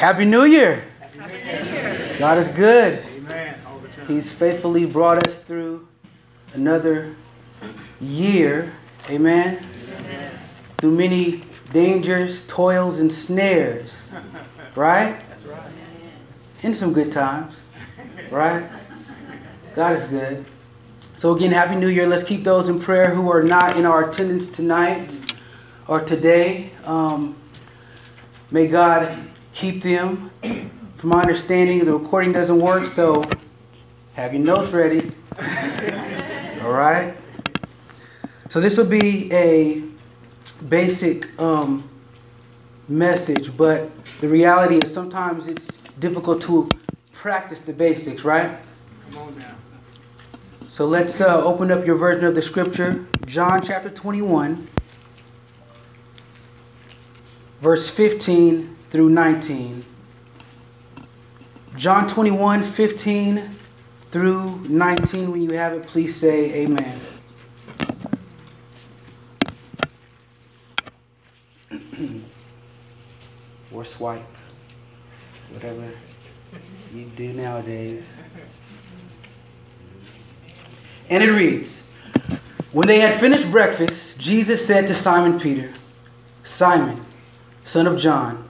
Happy New Year. Happy New Year. God is good. Amen. He's faithfully brought us through another year. Amen. Amen. Through many dangers, toils, and snares. Right? That's right. In some good times. Right? God is good. So, again, Happy New Year. Let's keep those in prayer who are not in our attendance tonight or today. Um, may God keep them. From my understanding, the recording doesn't work, so have your notes ready. All right? So, this will be a basic um, message, but the reality is sometimes it's difficult to practice the basics, right? Come on now. So let's uh, open up your version of the scripture, John chapter 21, verse 15 through 19. John 21, 15 through 19. When you have it, please say amen. or swipe, whatever you do nowadays. And it reads When they had finished breakfast, Jesus said to Simon Peter, Simon, son of John,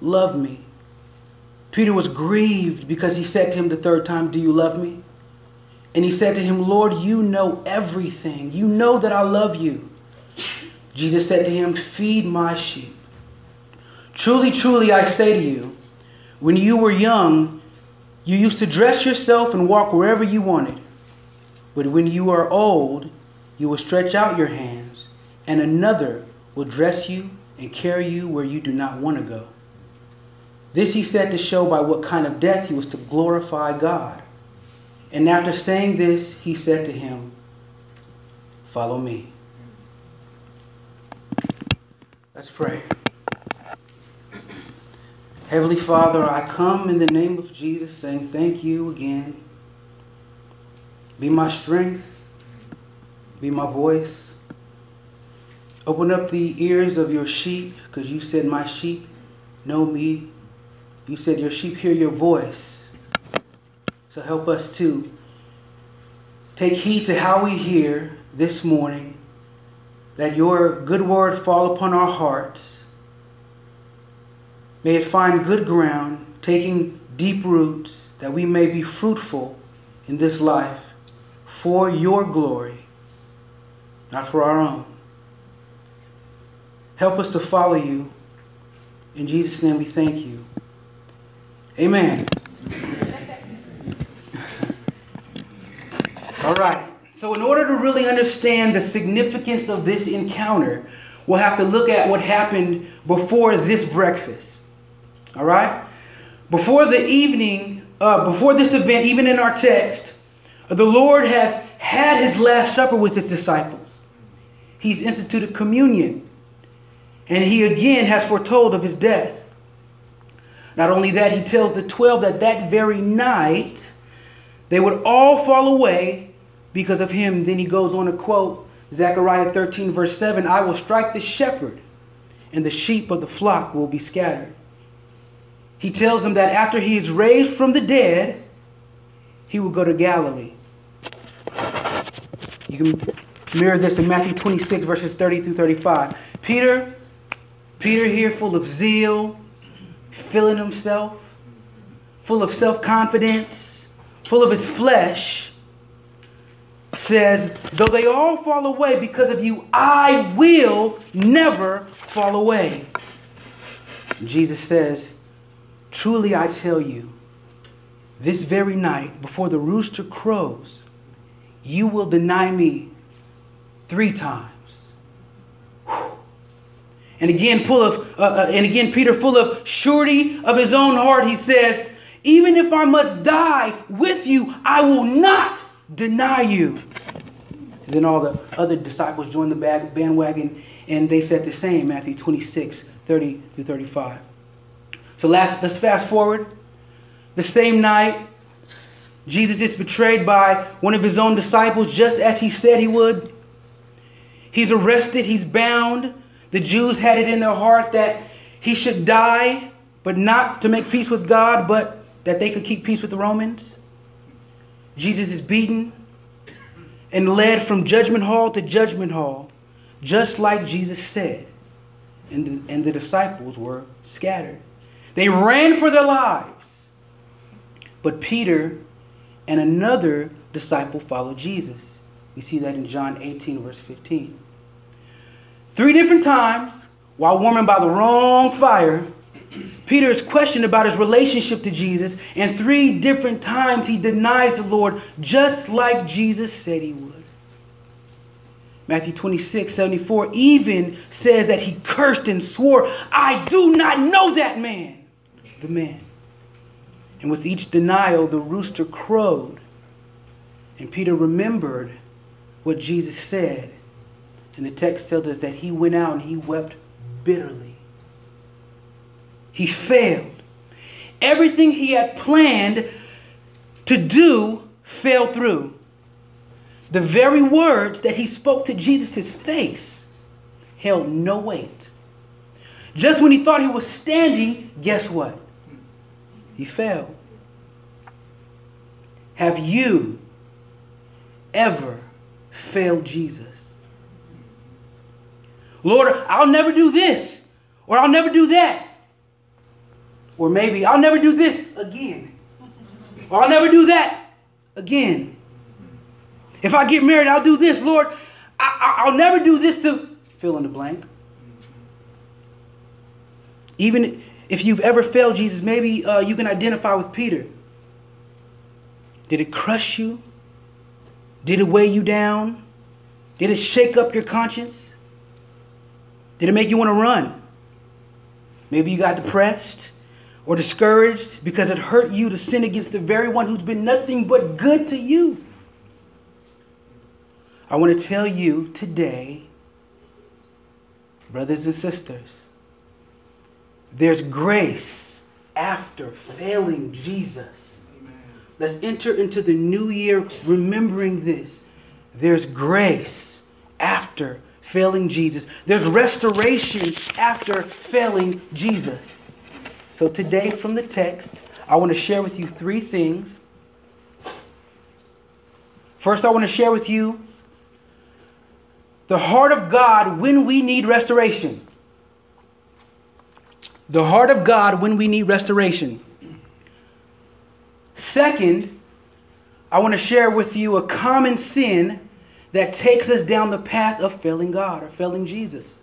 love me? Peter was grieved because he said to him the third time, Do you love me? And he said to him, Lord, you know everything. You know that I love you. Jesus said to him, Feed my sheep. Truly, truly, I say to you, when you were young, you used to dress yourself and walk wherever you wanted. But when you are old, you will stretch out your hands, and another will dress you and carry you where you do not want to go. This he said to show by what kind of death he was to glorify God. And after saying this, he said to him, Follow me. Let's pray. Heavenly Father, I come in the name of Jesus saying thank you again be my strength. Be my voice. Open up the ears of your sheep, because you said, My sheep know me. You said, Your sheep hear your voice. So help us to take heed to how we hear this morning, that your good word fall upon our hearts. May it find good ground, taking deep roots, that we may be fruitful in this life for your glory, not for our own. Help us to follow you. In Jesus' name we thank you. Amen. All right. So, in order to really understand the significance of this encounter, we'll have to look at what happened before this breakfast. All right? Before the evening, uh, before this event, even in our text, the Lord has had his last supper with his disciples. He's instituted communion. And he again has foretold of his death. Not only that, he tells the 12 that that very night they would all fall away because of him. Then he goes on to quote Zechariah 13, verse 7 I will strike the shepherd, and the sheep of the flock will be scattered. He tells them that after he is raised from the dead, he will go to Galilee. You can mirror this in Matthew 26, verses 30 through 35. Peter, Peter here, full of zeal, filling himself, full of self confidence, full of his flesh, says, Though they all fall away because of you, I will never fall away. Jesus says, Truly I tell you, this very night, before the rooster crows, you will deny me three times. And again, full of, uh, uh, and again, Peter, full of surety of his own heart, he says, "Even if I must die with you, I will not deny you." And then all the other disciples joined the bandwagon, and they said the same. Matthew 26, 30 through 35. So last, let's fast forward. The same night, Jesus is betrayed by one of his own disciples, just as he said he would. He's arrested, he's bound. The Jews had it in their heart that he should die, but not to make peace with God, but that they could keep peace with the Romans. Jesus is beaten and led from judgment hall to judgment hall, just like Jesus said. And the, and the disciples were scattered. They ran for their lives. But Peter and another disciple followed Jesus. We see that in John 18, verse 15. Three different times, while warming by the wrong fire, Peter is questioned about his relationship to Jesus, and three different times he denies the Lord, just like Jesus said he would. Matthew 26, 74 even says that he cursed and swore, I do not know that man, the man. And with each denial, the rooster crowed. And Peter remembered what Jesus said. And the text tells us that he went out and he wept bitterly. He failed. Everything he had planned to do fell through. The very words that he spoke to Jesus' face held no weight. Just when he thought he was standing, guess what? He fell. Have you ever failed Jesus? Lord, I'll never do this, or I'll never do that. Or maybe I'll never do this again, or I'll never do that again. If I get married, I'll do this, Lord. I, will never do this to fill in the blank. Even if you've ever failed Jesus, maybe uh, you can identify with Peter. Did it crush you? Did it weigh you down? Did it shake up your conscience? Did it make you want to run? Maybe you got depressed or discouraged because it hurt you to sin against the very one who's been nothing but good to you. I want to tell you today, brothers and sisters, there's grace after failing Jesus. Amen. Let's enter into the new year remembering this. There's grace after failing Jesus. There's restoration after failing Jesus. So today from the text, I want to share with you three things. First, I want to share with you the heart of God when we need restoration. The heart of God when we need restoration. Second, I want to share with you a common sin that takes us down the path of failing God or failing Jesus.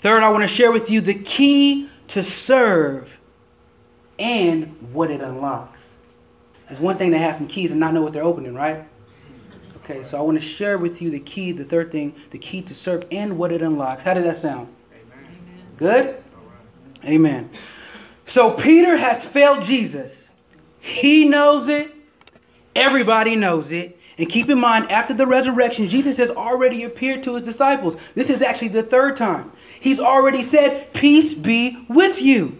Third, I want to share with you the key to serve and what it unlocks. It's one thing to have some keys and not know what they're opening, right? Okay, so I want to share with you the key, the third thing, the key to serve and what it unlocks. How does that sound? Amen. Good? Amen. So Peter has failed Jesus. He knows it. Everybody knows it. And keep in mind, after the resurrection, Jesus has already appeared to his disciples. This is actually the third time. He's already said, Peace be with you.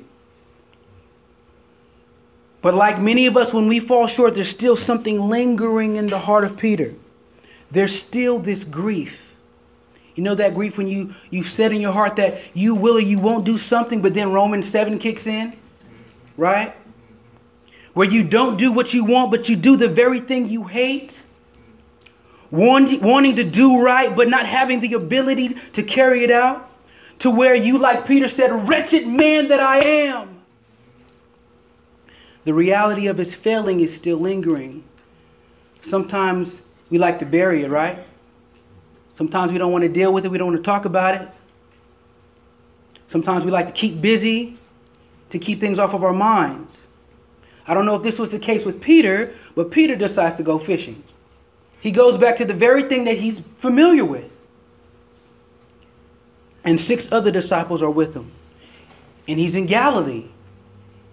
But like many of us, when we fall short, there's still something lingering in the heart of Peter there's still this grief. You know that grief when you you said in your heart that you will or you won't do something, but then Romans 7 kicks in, right? Where you don't do what you want, but you do the very thing you hate. Wanting, to do right, but not having the ability to carry it out. To where you, like Peter said, wretched man that I am. The reality of his failing is still lingering. Sometimes we like to bury it, right? Sometimes we don't want to deal with it, we don't want to talk about it. Sometimes we like to keep busy to keep things off of our minds. I don't know if this was the case with Peter, but Peter decides to go fishing. He goes back to the very thing that he's familiar with. and six other disciples are with him. And he's in Galilee.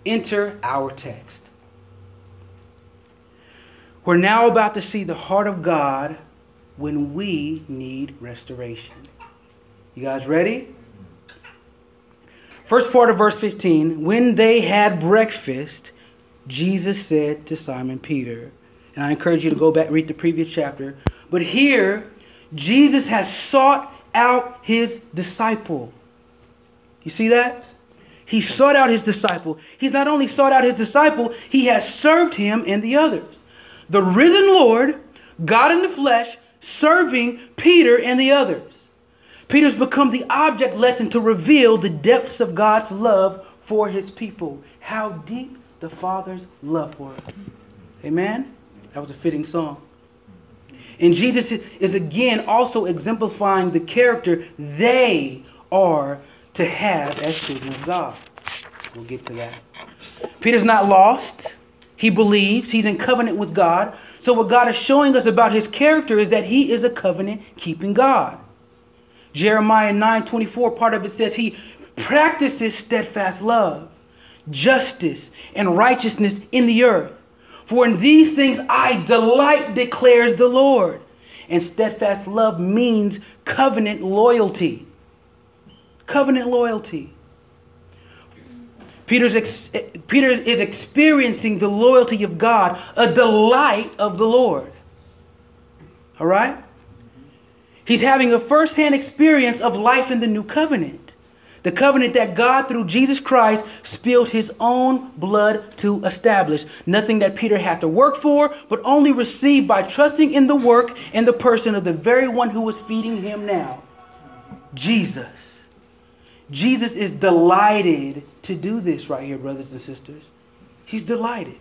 Enter our text. We're now about to see the heart of God when we need restoration. You guys ready? First part of verse 15 When they had breakfast, Jesus said to Simon Peter, and I encourage you to go back read the previous chapter. But here, Jesus has sought out his disciple. You see that? He sought out his disciple. He's not only sought out his disciple, he has served him and the others. The risen Lord, God in the flesh, serving Peter and the others. Peter's become the object lesson to reveal the depths of God's love for his people. How deep the Father's love for us. Amen? That was a fitting song. And Jesus is again also exemplifying the character they are to have as children of God. We'll get to that. Peter's not lost. He believes he's in covenant with God. So, what God is showing us about his character is that he is a covenant keeping God. Jeremiah 9 24, part of it says he practices steadfast love, justice, and righteousness in the earth. For in these things I delight, declares the Lord. And steadfast love means covenant loyalty. Covenant loyalty. Peter's ex- eh, Peter is experiencing the loyalty of God, a delight of the Lord. All right? He's having a firsthand experience of life in the new covenant. The covenant that God, through Jesus Christ, spilled his own blood to establish. Nothing that Peter had to work for, but only received by trusting in the work and the person of the very one who was feeding him now Jesus. Jesus is delighted to do this right here, brothers and sisters. He's delighted.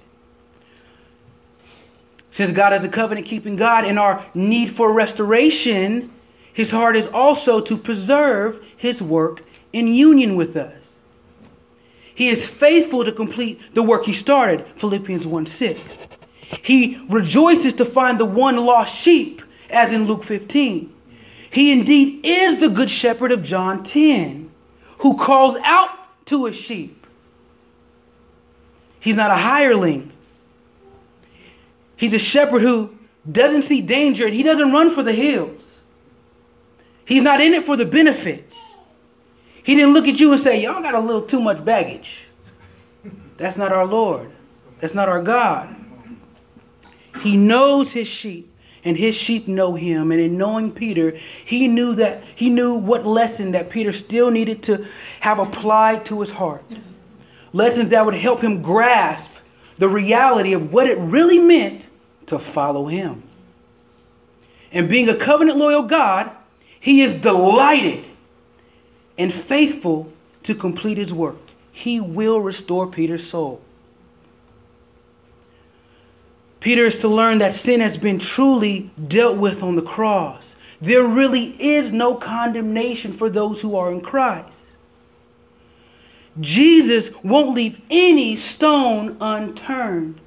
Since God is a covenant keeping God and our need for restoration, his heart is also to preserve his work in union with us. He is faithful to complete the work he started, Philippians 1 6. He rejoices to find the one lost sheep, as in Luke 15. He indeed is the good shepherd of John 10, who calls out to his sheep. He's not a hireling. He's a shepherd who doesn't see danger and he doesn't run for the hills. He's not in it for the benefits. He didn't look at you and say, Y'all got a little too much baggage. That's not our Lord. That's not our God. He knows his sheep and his sheep know him and in knowing peter he knew that he knew what lesson that peter still needed to have applied to his heart lessons that would help him grasp the reality of what it really meant to follow him and being a covenant loyal god he is delighted and faithful to complete his work. He will restore Peter's soul. Peter is to learn that sin has been truly dealt with on the cross. There really is no condemnation for those who are in Christ. Jesus won't leave any stone unturned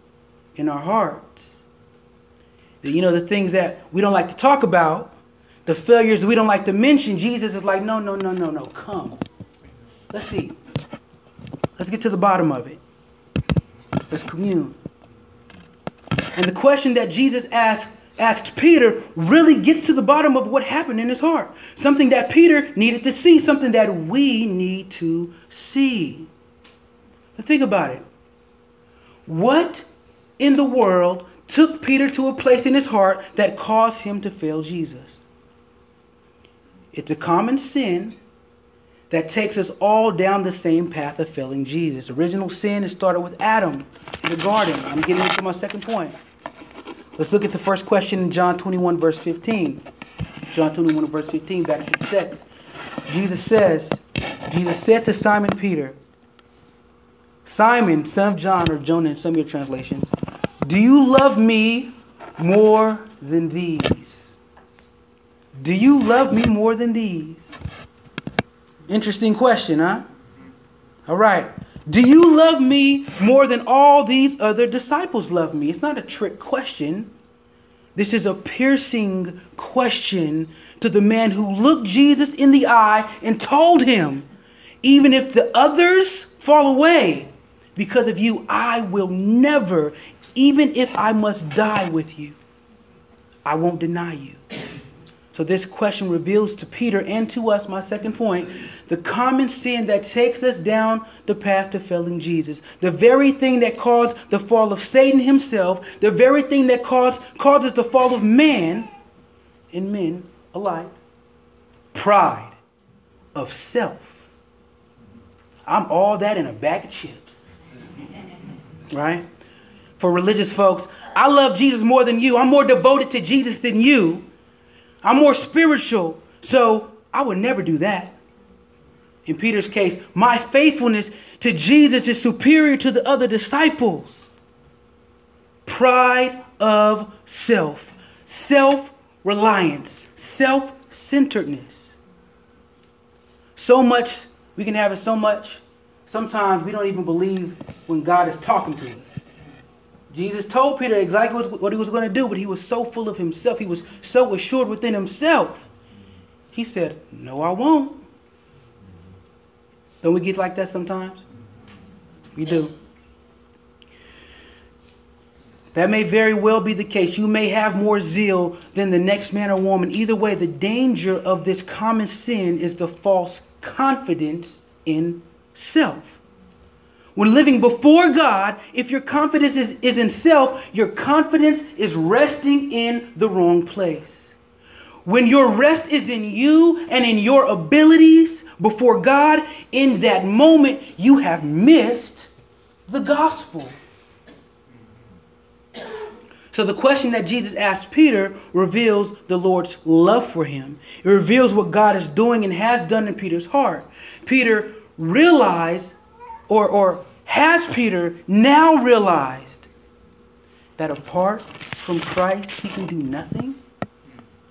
in our hearts. You know, the things that we don't like to talk about, the failures we don't like to mention, Jesus is like, no, no, no, no, no, come. Let's see. Let's get to the bottom of it. Let's commune. And the question that Jesus asked, asked Peter really gets to the bottom of what happened in his heart. Something that Peter needed to see, something that we need to see. But think about it. What in the world took Peter to a place in his heart that caused him to fail Jesus? It's a common sin that takes us all down the same path of failing Jesus. Original sin is started with Adam in the garden. I'm getting into my second point. Let's look at the first question in John 21, verse 15. John 21, verse 15, back to the text. Jesus says, Jesus said to Simon Peter, Simon, son of John, or Jonah in some of your translations, do you love me more than these? Do you love me more than these? Interesting question, huh? All right. Do you love me more than all these other disciples love me? It's not a trick question. This is a piercing question to the man who looked Jesus in the eye and told him, Even if the others fall away because of you, I will never, even if I must die with you, I won't deny you. So, this question reveals to Peter and to us, my second point, the common sin that takes us down the path to failing Jesus. The very thing that caused the fall of Satan himself, the very thing that caused, causes the fall of man and men alike pride of self. I'm all that in a bag of chips. Right? For religious folks, I love Jesus more than you. I'm more devoted to Jesus than you. I'm more spiritual, so I would never do that. In Peter's case, my faithfulness to Jesus is superior to the other disciples. Pride of self, self reliance, self centeredness. So much, we can have it so much, sometimes we don't even believe when God is talking to us. Jesus told Peter exactly what he was going to do, but he was so full of himself. He was so assured within himself. He said, No, I won't. Don't we get like that sometimes? We do. That may very well be the case. You may have more zeal than the next man or woman. Either way, the danger of this common sin is the false confidence in self. When living before God, if your confidence is, is in self, your confidence is resting in the wrong place. When your rest is in you and in your abilities before God, in that moment, you have missed the gospel. So, the question that Jesus asked Peter reveals the Lord's love for him. It reveals what God is doing and has done in Peter's heart. Peter realized or, or has Peter now realized that apart from Christ, he can do nothing?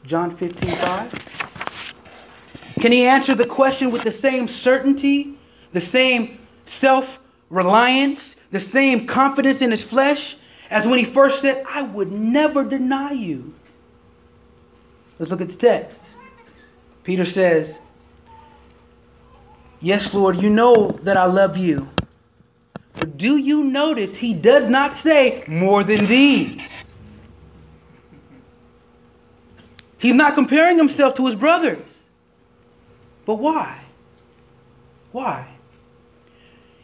John 15, 5. Can he answer the question with the same certainty, the same self reliance, the same confidence in his flesh as when he first said, I would never deny you? Let's look at the text. Peter says, Yes, Lord, you know that I love you. But do you notice he does not say more than these? He's not comparing himself to his brothers. But why? Why?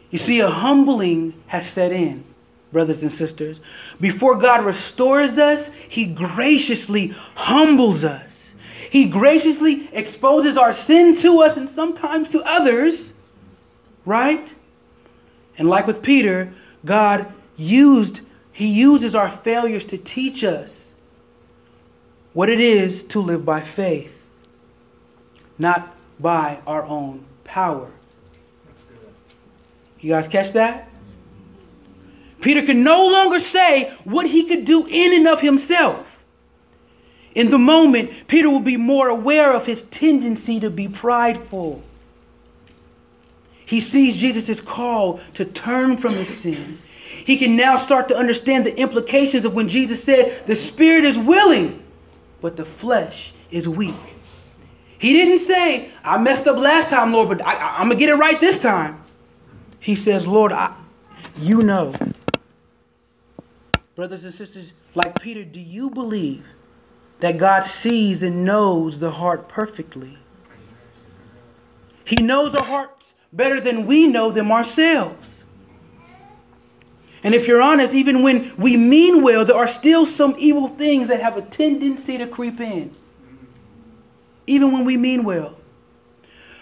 You see, a humbling has set in, brothers and sisters. Before God restores us, he graciously humbles us. He graciously exposes our sin to us and sometimes to others, right? And like with Peter, God used, He uses our failures to teach us what it is to live by faith, not by our own power. You guys catch that? Peter can no longer say what he could do in and of himself. In the moment, Peter will be more aware of his tendency to be prideful. He sees Jesus' call to turn from his sin. He can now start to understand the implications of when Jesus said, The spirit is willing, but the flesh is weak. He didn't say, I messed up last time, Lord, but I, am going to get it right this time. He says, Lord, I, you know. Brothers and sisters, like Peter, do you believe that God sees and knows the heart perfectly? He knows our heart better than we know them ourselves. And if you're honest, even when we mean well, there are still some evil things that have a tendency to creep in. Even when we mean well.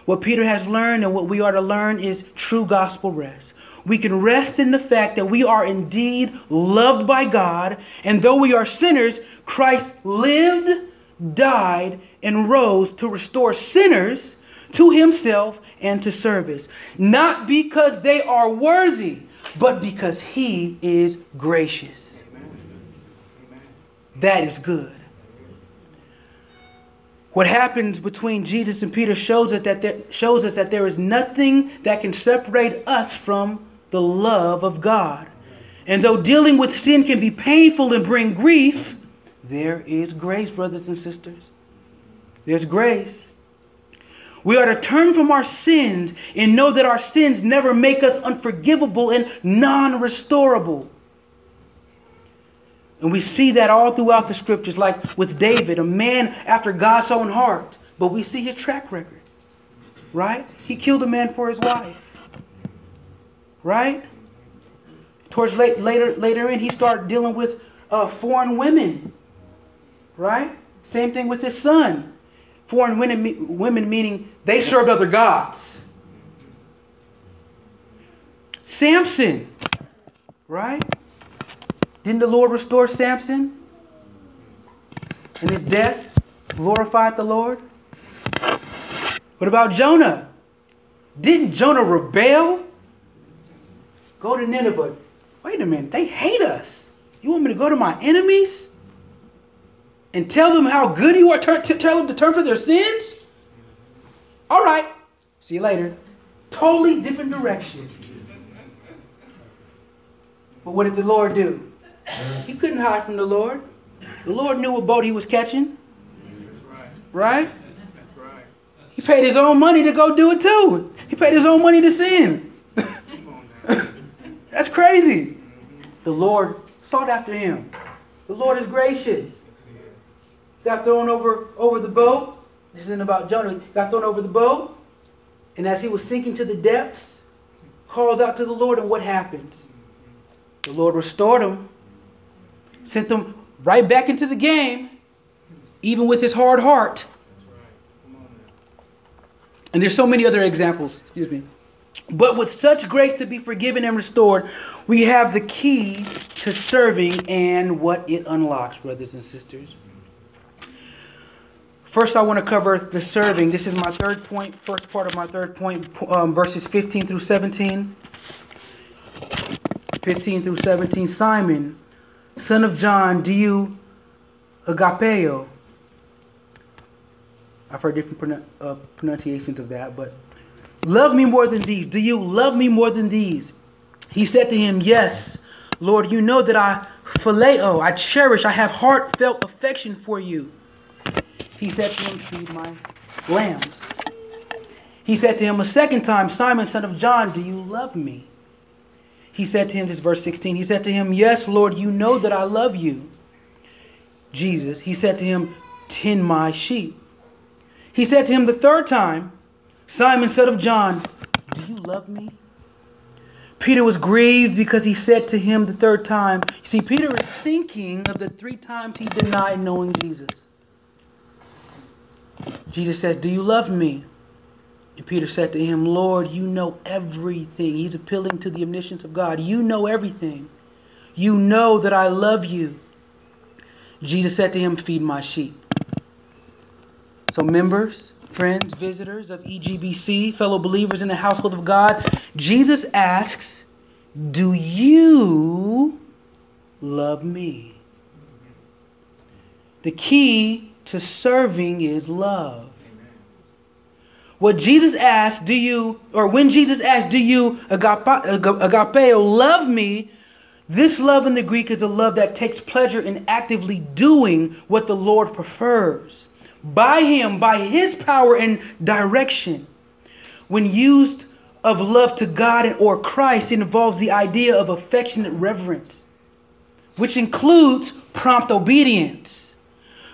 What Peter has learned and what we are to learn is true gospel rest. We can rest in the fact that we are indeed loved by God, and though we are sinners, Christ lived, died, and rose to restore sinners to himself and to service. Not because they are worthy, but because he is gracious. That is good. What happens between Jesus and Peter shows us that there, shows us that there is nothing that can separate us from the love of God. And though dealing with sin can be painful and bring grief, there is grace, brothers and sisters. There's grace. We are to turn from our sins and know that our sins never make us unforgivable and non restorable. And we see that all throughout the scriptures, like with David, a man after God's own heart. But we see his track record, right? He killed a man for his wife, right? Towards late, later, later in, he started dealing with uh, foreign women, right? Same thing with his son. Foreign women, women meaning they served other gods. Samson, right? Didn't the Lord restore Samson? And his death glorified the Lord? What about Jonah? Didn't Jonah rebel? Go to Nineveh. Wait a minute, they hate us. You want me to go to my enemies? And tell them how good you are? Turn, tell them to turn for their sins? All right. See you later. Totally different direction. But what did the Lord do? He couldn't hide from the Lord. The Lord knew what boat he was catching. Right. He paid his own money to go do it too. He paid his own money to sin. That's crazy. The Lord sought after him. The Lord is gracious. Got thrown over, over the boat. This isn't about Jonah. Got thrown over the boat. And as he was sinking to the depths, calls out to the Lord, and what happens? The Lord restored him sent him right back into the game, even with his hard heart. And there's so many other examples, excuse me. But with such grace to be forgiven and restored, we have the key to serving and what it unlocks, brothers and sisters. First, I want to cover the serving. This is my third point, first part of my third point, um, verses 15 through 17. 15 through 17. Simon, son of John, do you agapeo? I've heard different uh, pronunciations of that, but love me more than these. Do you love me more than these? He said to him, Yes, Lord, you know that I phileo, I cherish, I have heartfelt affection for you. He said to him, Feed my lambs. He said to him a second time, Simon, son of John, do you love me? He said to him, this verse 16, he said to him, Yes, Lord, you know that I love you. Jesus, he said to him, Tend my sheep. He said to him the third time, Simon, son of John, do you love me? Peter was grieved because he said to him the third time. See, Peter is thinking of the three times he denied knowing Jesus. Jesus says, Do you love me? And Peter said to him, Lord, you know everything. He's appealing to the omniscience of God. You know everything. You know that I love you. Jesus said to him, Feed my sheep. So, members, friends, visitors of EGBC, fellow believers in the household of God, Jesus asks, Do you love me? The key to serving is love. What Jesus asked, do you, or when Jesus asked, do you, agapeo, love me? This love in the Greek is a love that takes pleasure in actively doing what the Lord prefers. By Him, by His power and direction. When used of love to God or Christ, it involves the idea of affectionate reverence, which includes prompt obedience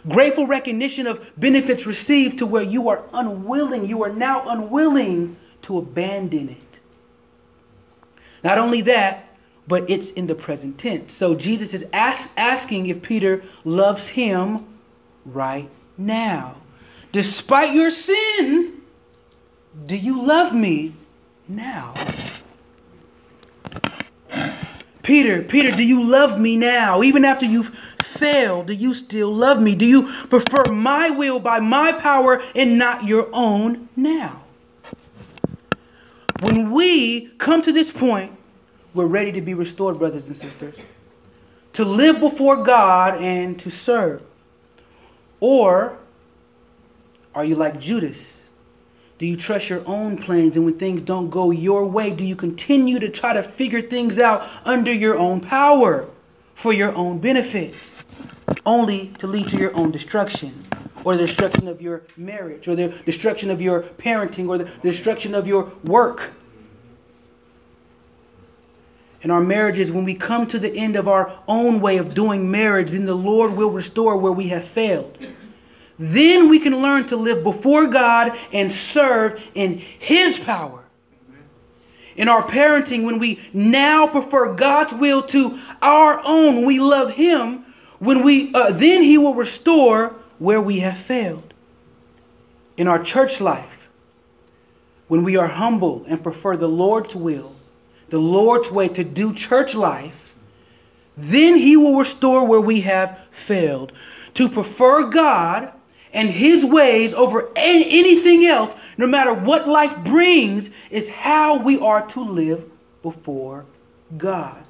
Grateful recognition of benefits received to where you are unwilling, you are now unwilling to abandon it. Not only that, but it's in the present tense. So Jesus is ask, asking if Peter loves him right now. Despite your sin, do you love me now? Peter, Peter, do you love me now? Even after you've failed, do you still love me? Do you prefer my will by my power and not your own now? When we come to this point, we're ready to be restored, brothers and sisters, to live before God and to serve. Or are you like Judas? Do you trust your own plans and when things don't go your way, do you continue to try to figure things out under your own power for your own benefit? only to lead to your own destruction or the destruction of your marriage or the destruction of your parenting or the destruction of your work. In our marriages, when we come to the end of our own way of doing marriage, then the Lord will restore where we have failed. Then we can learn to live before God and serve in His power. In our parenting, when we now prefer God's will to our own, we love Him. When we uh, then He will restore where we have failed. In our church life, when we are humble and prefer the Lord's will, the Lord's way to do church life, then He will restore where we have failed. To prefer God and his ways over anything else, no matter what life brings, is how we are to live before God.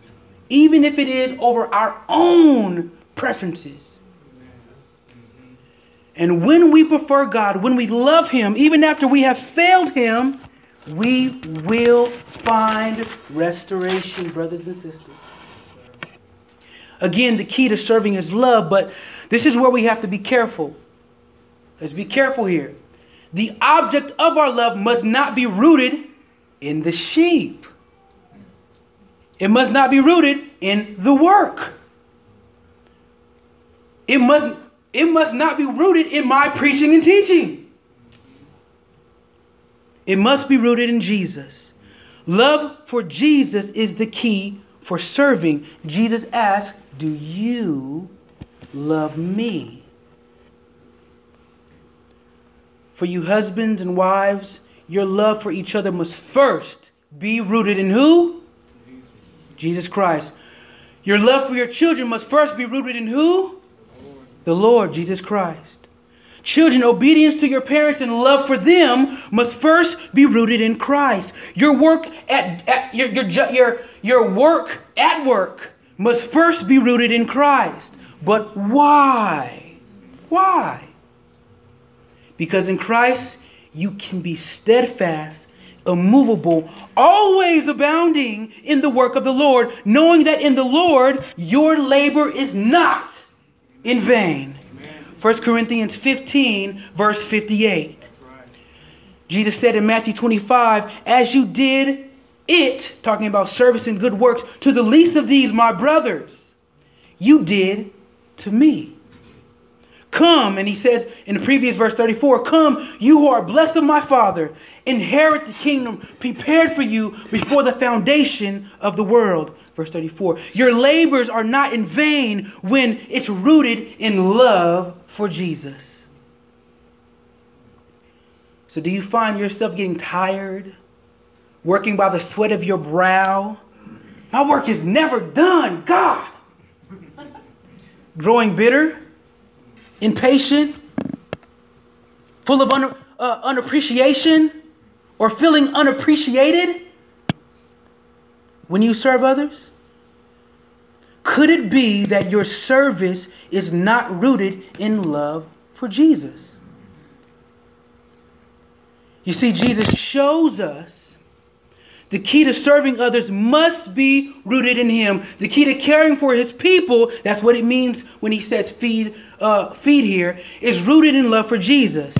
Even if it is over our own preferences. And when we prefer God, when we love Him, even after we have failed Him, we will find restoration, brothers and sisters. Again, the key to serving is love, but this is where we have to be careful. Let's be careful here. The object of our love must not be rooted in the sheep. It must not be rooted in the work. It must, it must not be rooted in my preaching and teaching. It must be rooted in Jesus. Love for Jesus is the key for serving. Jesus asked, Do you love me? For you husbands and wives, your love for each other must first be rooted in who? Jesus Christ. Your love for your children must first be rooted in who? The Lord, Jesus Christ. Children, obedience to your parents and love for them must first be rooted in Christ. Your work at, at your, your, your, your work at work must first be rooted in Christ. But why? Why? Because in Christ, you can be steadfast, immovable, always abounding in the work of the Lord, knowing that in the Lord your labor is not in vain. 1 Corinthians 15, verse 58. Jesus said in Matthew 25, As you did it, talking about service and good works, to the least of these, my brothers, you did to me. Come, and he says in the previous verse 34 Come, you who are blessed of my Father, inherit the kingdom prepared for you before the foundation of the world. Verse 34 Your labors are not in vain when it's rooted in love for Jesus. So, do you find yourself getting tired, working by the sweat of your brow? My work is never done, God. Growing bitter? Impatient, full of un, uh, unappreciation, or feeling unappreciated when you serve others? Could it be that your service is not rooted in love for Jesus? You see, Jesus shows us the key to serving others must be rooted in Him. The key to caring for His people, that's what it means when He says feed, uh, feed here, is rooted in love for Jesus.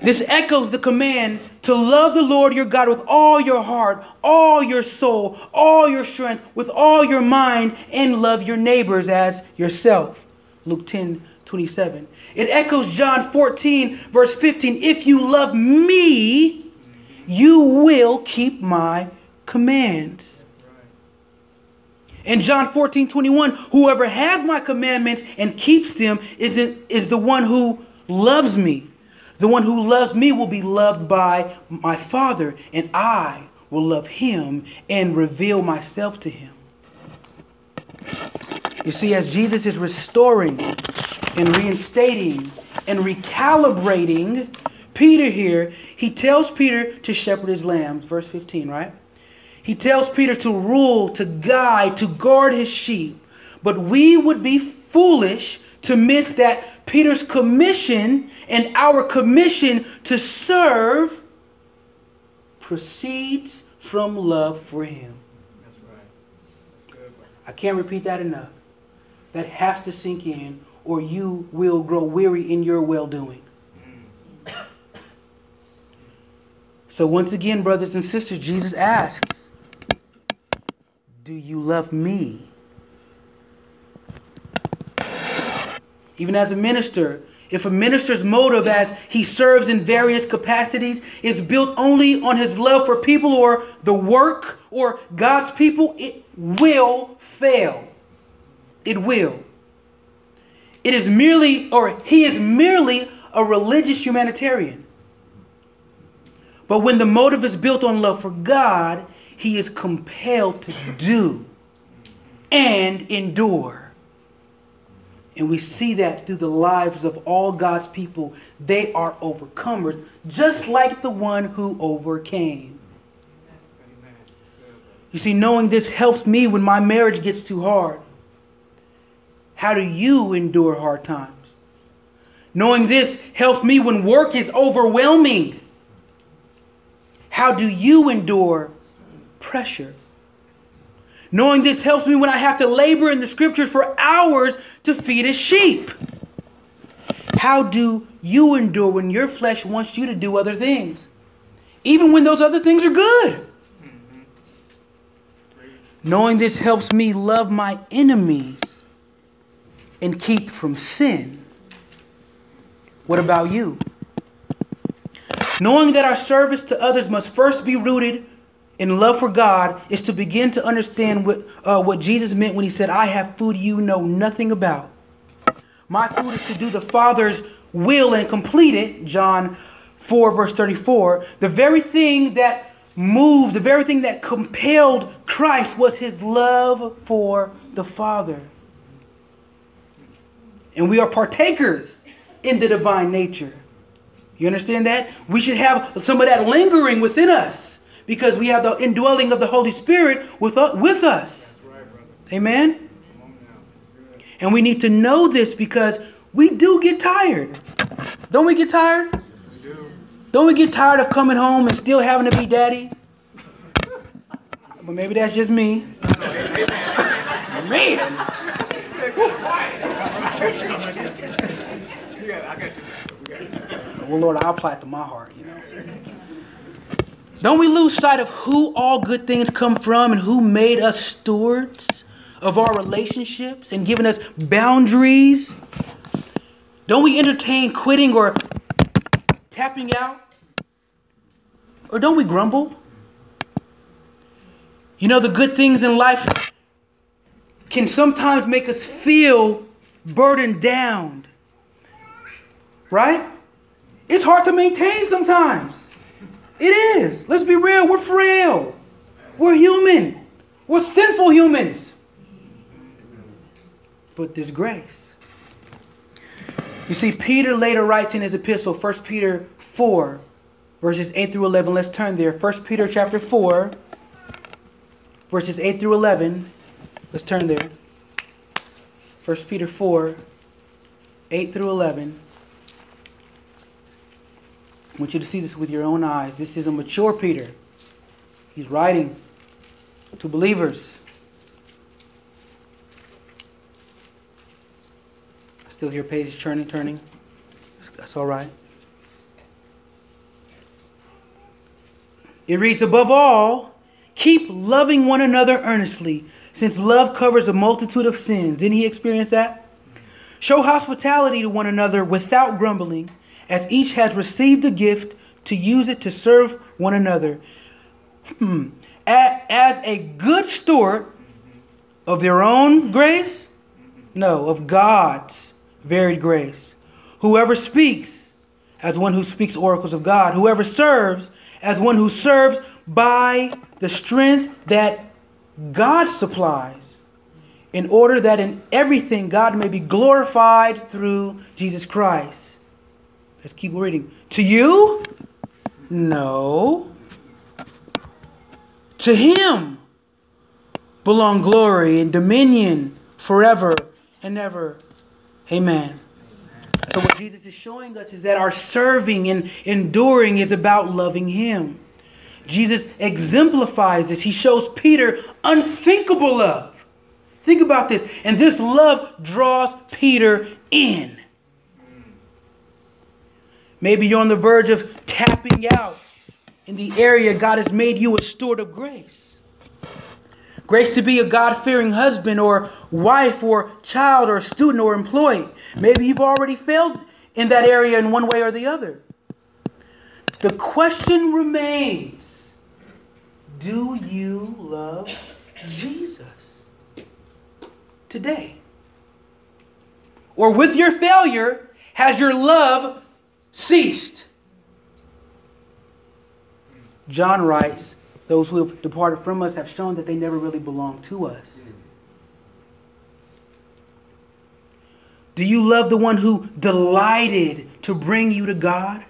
This echoes the command to love the Lord your God with all your heart, all your soul, all your strength, with all your mind, and love your neighbors as yourself. Luke 10 27. It echoes John 14, verse 15. If you love me, you will keep my commands. In John 14, 21, whoever has my commandments and keeps them is, is the one who loves me. The one who loves me will be loved by my Father, and I will love him and reveal myself to him. You see, as Jesus is restoring and reinstating and recalibrating Peter here, he tells Peter to shepherd his lambs, verse 15, right? He tells Peter to rule, to guide, to guard his sheep. But we would be foolish to miss that Peter's commission and our commission to serve proceeds from love for him. That's right. That's good. I can't repeat that enough. that has to sink in, or you will grow weary in your well doing. So, once again, brothers and sisters, Jesus asks, Do you love me? Even as a minister, if a minister's motive as he serves in various capacities is built only on his love for people or the work or God's people, it will fail. It will. It is merely, or he is merely a religious humanitarian. But when the motive is built on love for God, he is compelled to do and endure. And we see that through the lives of all God's people. They are overcomers, just like the one who overcame. You see, knowing this helps me when my marriage gets too hard. How do you endure hard times? Knowing this helps me when work is overwhelming. How do you endure pressure? Knowing this helps me when I have to labor in the scriptures for hours to feed a sheep. How do you endure when your flesh wants you to do other things? Even when those other things are good. Knowing this helps me love my enemies and keep from sin. What about you? Knowing that our service to others must first be rooted in love for God is to begin to understand what, uh, what Jesus meant when he said, I have food you know nothing about. My food is to do the Father's will and complete it, John 4, verse 34. The very thing that moved, the very thing that compelled Christ was his love for the Father. And we are partakers in the divine nature. You understand that? We should have some of that lingering within us because we have the indwelling of the Holy Spirit with, uh, with us. Right, Amen? And we need to know this because we do get tired. Don't we get tired? Yes, we do. Don't we get tired of coming home and still having to be daddy? But maybe that's just me. Man. Well, Lord, I'll apply it to my heart, you know. Don't we lose sight of who all good things come from and who made us stewards of our relationships and given us boundaries? Don't we entertain quitting or tapping out? Or don't we grumble? You know, the good things in life can sometimes make us feel burdened down. Right? It's hard to maintain sometimes. It is. Let's be real. We're frail. We're human. We're sinful humans. But there's grace. You see, Peter later writes in his epistle, 1 Peter 4, verses 8 through 11. Let's turn there. 1 Peter chapter 4, verses 8 through 11. Let's turn there. 1 Peter 4, 8 through 11. I want you to see this with your own eyes. This is a mature Peter. He's writing to believers. I still hear pages turning, turning. That's all right. It reads, Above all, keep loving one another earnestly, since love covers a multitude of sins. Didn't he experience that? Show hospitality to one another without grumbling as each has received a gift to use it to serve one another. Hmm. As a good steward of their own grace? No, of God's varied grace. Whoever speaks, as one who speaks oracles of God. Whoever serves, as one who serves by the strength that God supplies, in order that in everything God may be glorified through Jesus Christ. Let's keep reading. To you? No. To him belong glory and dominion forever and ever. Amen. So, what Jesus is showing us is that our serving and enduring is about loving him. Jesus exemplifies this. He shows Peter unthinkable love. Think about this. And this love draws Peter in. Maybe you're on the verge of tapping out in the area God has made you a steward of grace. Grace to be a God fearing husband or wife or child or student or employee. Maybe you've already failed in that area in one way or the other. The question remains Do you love Jesus today? Or with your failure, has your love ceased? John writes, Those who have departed from us have shown that they never really belonged to us. Do you love the one who delighted to bring you to God?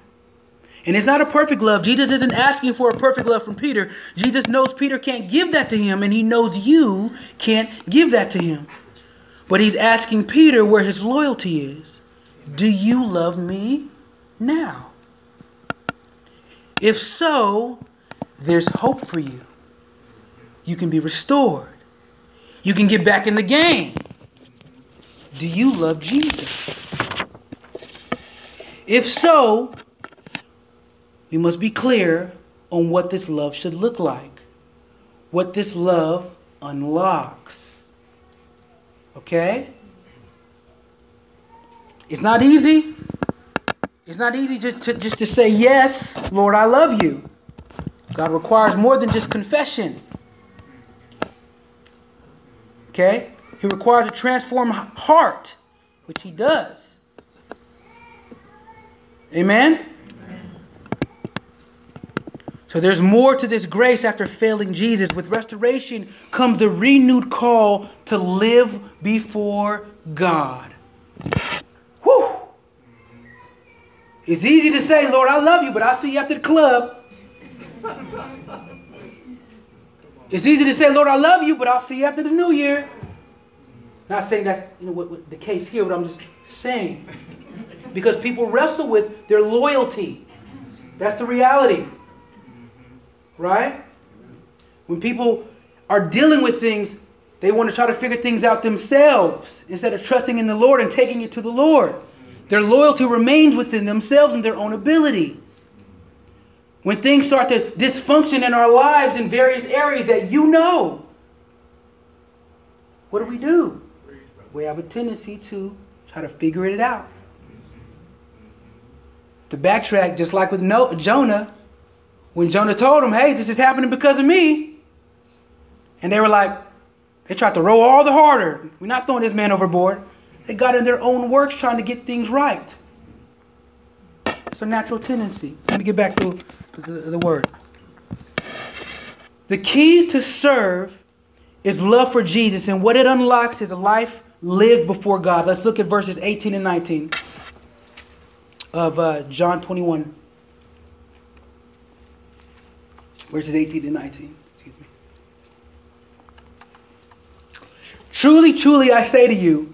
And it's not a perfect love. Jesus isn't asking for a perfect love from Peter. Jesus knows Peter can't give that to him, and he knows you can't give that to him. But he's asking Peter where his loyalty is. Do you love me now? If so, there's hope for you. You can be restored. You can get back in the game. Do you love Jesus? If so, we must be clear on what this love should look like, what this love unlocks. Okay? It's not easy. It's not easy just to, just to say, Yes, Lord, I love you. God requires more than just confession. Okay? He requires a transformed heart, which He does. Amen? So there's more to this grace after failing Jesus. With restoration comes the renewed call to live before God. It's easy to say, Lord, I love you, but I'll see you after the club. It's easy to say, Lord, I love you, but I'll see you after the new year. Not saying that's you know, what, what the case here, but I'm just saying. Because people wrestle with their loyalty. That's the reality. Right? When people are dealing with things, they want to try to figure things out themselves instead of trusting in the Lord and taking it to the Lord. Their loyalty remains within themselves and their own ability. When things start to dysfunction in our lives in various areas that you know, what do we do? We have a tendency to try to figure it out. To backtrack, just like with Jonah, when Jonah told them, hey, this is happening because of me, and they were like, they tried to row all the harder. We're not throwing this man overboard. They got in their own works trying to get things right. It's a natural tendency. Let me get back to the, the word. The key to serve is love for Jesus, and what it unlocks is a life lived before God. Let's look at verses 18 and 19 of uh, John 21. Verses 18 and 19. Excuse me. Truly, truly, I say to you,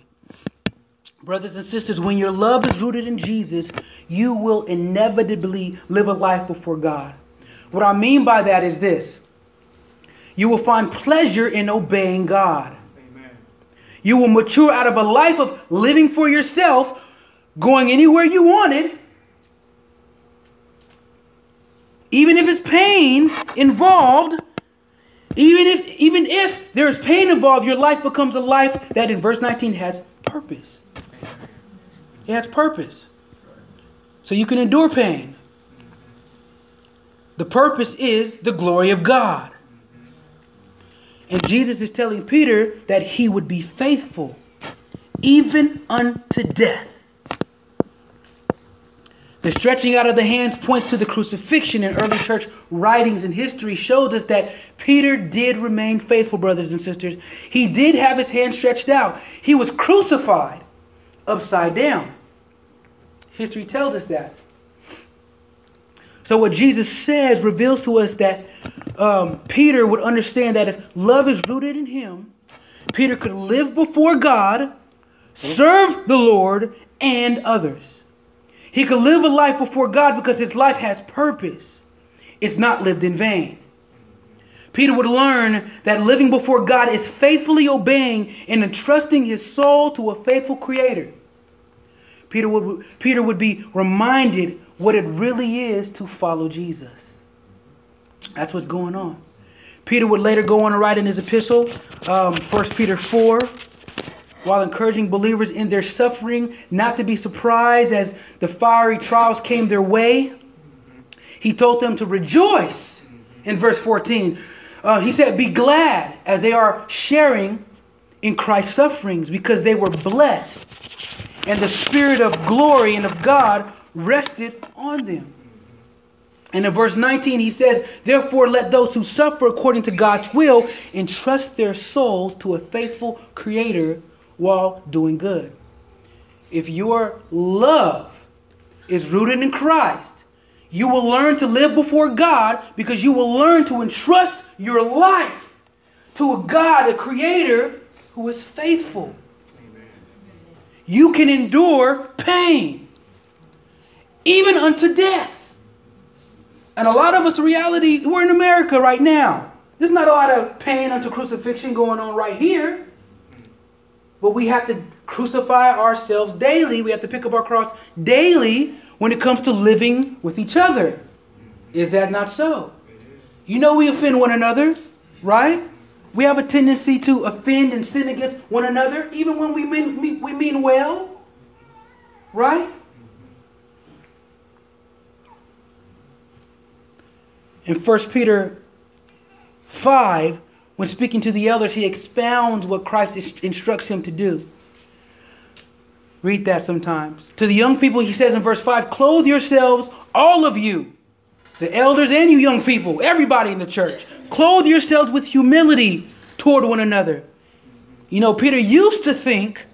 Brothers and sisters, when your love is rooted in Jesus, you will inevitably live a life before God. What I mean by that is this you will find pleasure in obeying God. Amen. You will mature out of a life of living for yourself, going anywhere you wanted, even if it's pain involved. Even if, even if there is pain involved, your life becomes a life that in verse 19 has purpose. It has purpose. So you can endure pain. The purpose is the glory of God. And Jesus is telling Peter that he would be faithful even unto death. The stretching out of the hands points to the crucifixion and early church writings and history shows us that Peter did remain faithful, brothers and sisters. He did have his hand stretched out. He was crucified upside down. History tells us that. So, what Jesus says reveals to us that um, Peter would understand that if love is rooted in him, Peter could live before God, serve the Lord and others. He could live a life before God because his life has purpose. It's not lived in vain. Peter would learn that living before God is faithfully obeying and entrusting his soul to a faithful creator. Peter would, Peter would be reminded what it really is to follow Jesus. That's what's going on. Peter would later go on to write in his epistle, um, 1 Peter 4, while encouraging believers in their suffering not to be surprised as the fiery trials came their way. He told them to rejoice in verse 14. Uh, he said, Be glad as they are sharing in Christ's sufferings because they were blessed, and the Spirit of glory and of God rested on them. And in verse 19, he says, Therefore, let those who suffer according to God's will entrust their souls to a faithful Creator while doing good. If your love is rooted in Christ, you will learn to live before God because you will learn to entrust your life to a God, a Creator who is faithful. You can endure pain, even unto death. And a lot of us, reality, we're in America right now. There's not a lot of pain unto crucifixion going on right here. But we have to crucify ourselves daily. We have to pick up our cross daily when it comes to living with each other. Is that not so? You know we offend one another, right? We have a tendency to offend and sin against one another, even when we mean, we mean well, right? In 1 Peter 5, when speaking to the elders, he expounds what Christ instructs him to do. Read that sometimes. To the young people, he says in verse 5 Clothe yourselves, all of you, the elders and you young people, everybody in the church, clothe yourselves with humility toward one another. You know, Peter used to think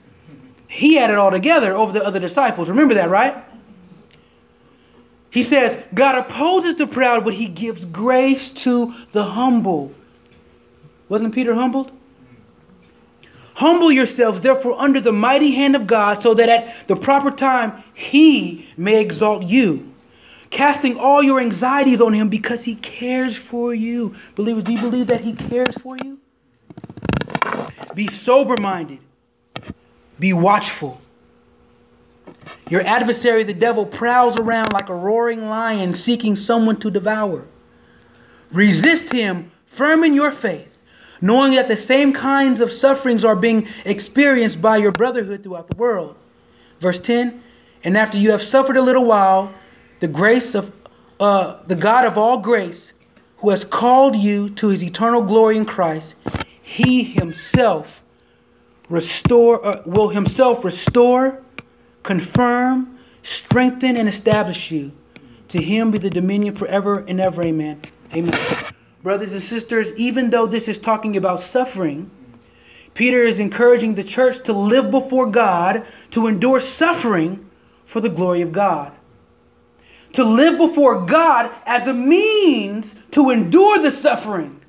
he had it all together over the other disciples. Remember that, right? He says, God opposes the proud, but he gives grace to the humble. Wasn't Peter humbled? Humble yourselves, therefore, under the mighty hand of God, so that at the proper time he may exalt you, casting all your anxieties on him because he cares for you. Believers, do you believe that he cares for you? Be sober minded, be watchful. Your adversary, the devil, prowls around like a roaring lion seeking someone to devour. Resist him firm in your faith, knowing that the same kinds of sufferings are being experienced by your brotherhood throughout the world. Verse 10 And after you have suffered a little while, the grace of uh, the God of all grace, who has called you to his eternal glory in Christ, he himself restore uh, will himself restore confirm, strengthen, and establish you. To him be the dominion forever and ever. Amen. Amen. Brothers and sisters, even though this is talking about suffering, Peter is encouraging the church to live before God, to endure suffering for the glory of God. To live before God as a means to endure the suffering.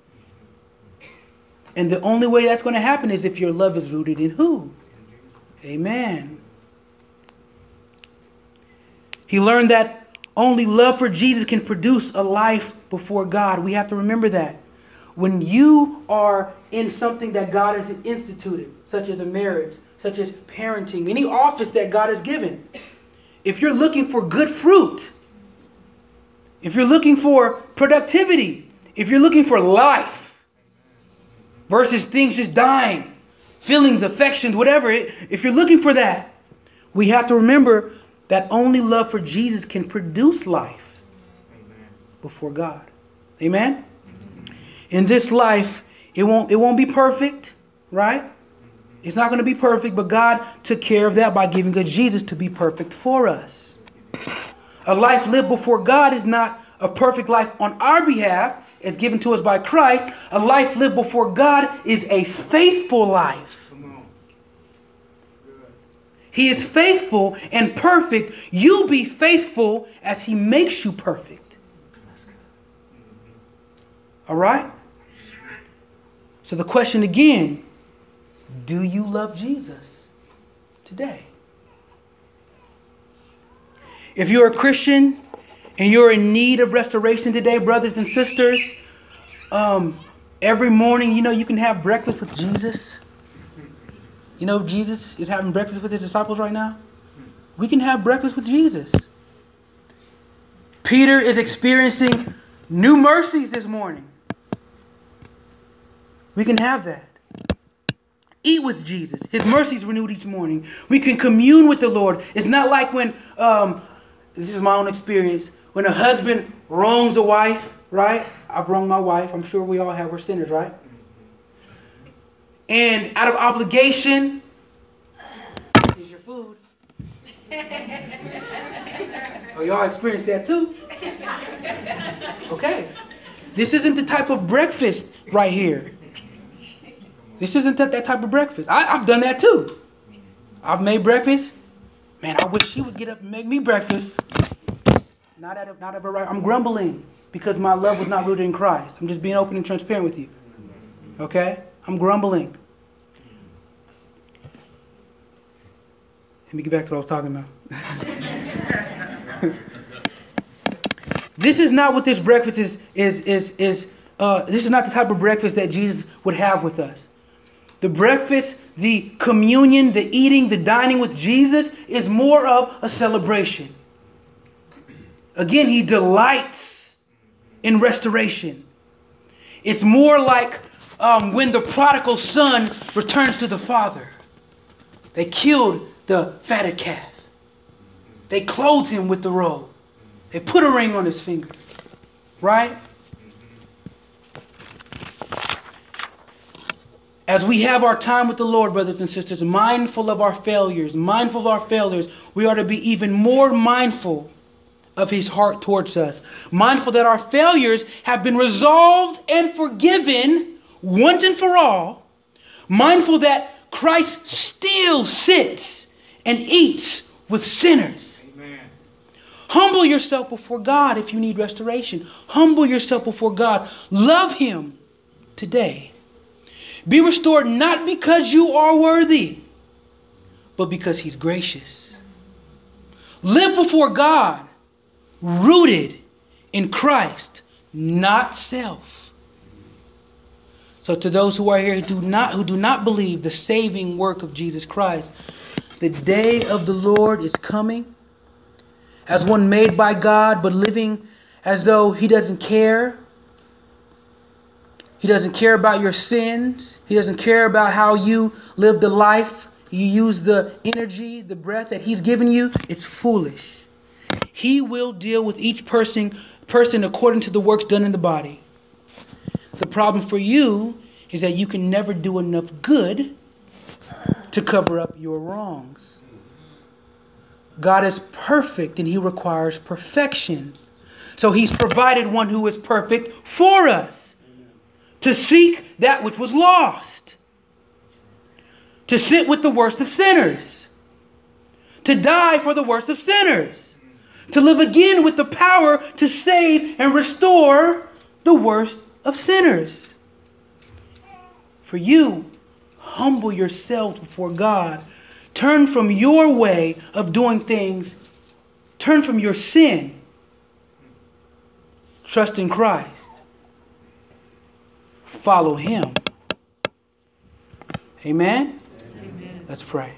And the only way that's going to happen is if your love is rooted in who? Amen. He learned that only love for Jesus can produce a life before God. We have to remember that. When you are in something that God has instituted, such as a marriage, such as parenting, any office that God has given, if you're looking for good fruit, if you're looking for productivity, if you're looking for life versus things just dying, feelings, affections, whatever, if you're looking for that, we have to remember that only love for Jesus can produce life before God. Amen? In this life, it won't, it won't be perfect, right? It's not going to be perfect, but God took care of that by giving us Jesus to be perfect for us. A life lived before God is not a perfect life on our behalf. It's given to us by Christ. A life lived before God is a faithful life. He is faithful and perfect. You be faithful as he makes you perfect. All right? So the question again do you love Jesus today? If you're a Christian and you're in need of restoration today, brothers and sisters, um, every morning, you know, you can have breakfast with Jesus. You know, Jesus is having breakfast with his disciples right now. We can have breakfast with Jesus. Peter is experiencing new mercies this morning. We can have that. Eat with Jesus. His mercies renewed each morning. We can commune with the Lord. It's not like when, um, this is my own experience, when a husband wrongs a wife, right? I've wronged my wife. I'm sure we all have. We're sinners, right? And out of obligation, here's your food. oh, y'all experienced that too? Okay. This isn't the type of breakfast right here. This isn't that, that type of breakfast. I, I've done that too. I've made breakfast. Man, I wish she would get up and make me breakfast. Not at a, not right. I'm grumbling because my love was not rooted in Christ. I'm just being open and transparent with you. Okay? I'm grumbling. Let me get back to what I was talking about. this is not what this breakfast is is is is uh, this is not the type of breakfast that Jesus would have with us. The breakfast, the communion, the eating, the dining with Jesus is more of a celebration. Again, he delights in restoration. It's more like um, when the prodigal son returns to the father. They killed the fatted calf. They clothed him with the robe. They put a ring on his finger. Right? As we have our time with the Lord, brothers and sisters, mindful of our failures, mindful of our failures, we are to be even more mindful of his heart towards us. Mindful that our failures have been resolved and forgiven once and for all. Mindful that Christ still sits and eats with sinners. Amen. Humble yourself before God if you need restoration. Humble yourself before God. Love him today. Be restored not because you are worthy, but because he's gracious. Live before God rooted in Christ, not self. So to those who are here who do not who do not believe the saving work of Jesus Christ, the day of the Lord is coming. As one made by God but living as though he doesn't care. He doesn't care about your sins. He doesn't care about how you live the life. You use the energy, the breath that he's given you. It's foolish. He will deal with each person, person according to the works done in the body. The problem for you is that you can never do enough good to cover up your wrongs. God is perfect and he requires perfection. So he's provided one who is perfect for us to seek that which was lost, to sit with the worst of sinners, to die for the worst of sinners to live again with the power to save and restore the worst of sinners. For you, humble yourselves before God. Turn from your way of doing things. Turn from your sin. Trust in Christ. Follow Him. Amen? Amen. Let's pray.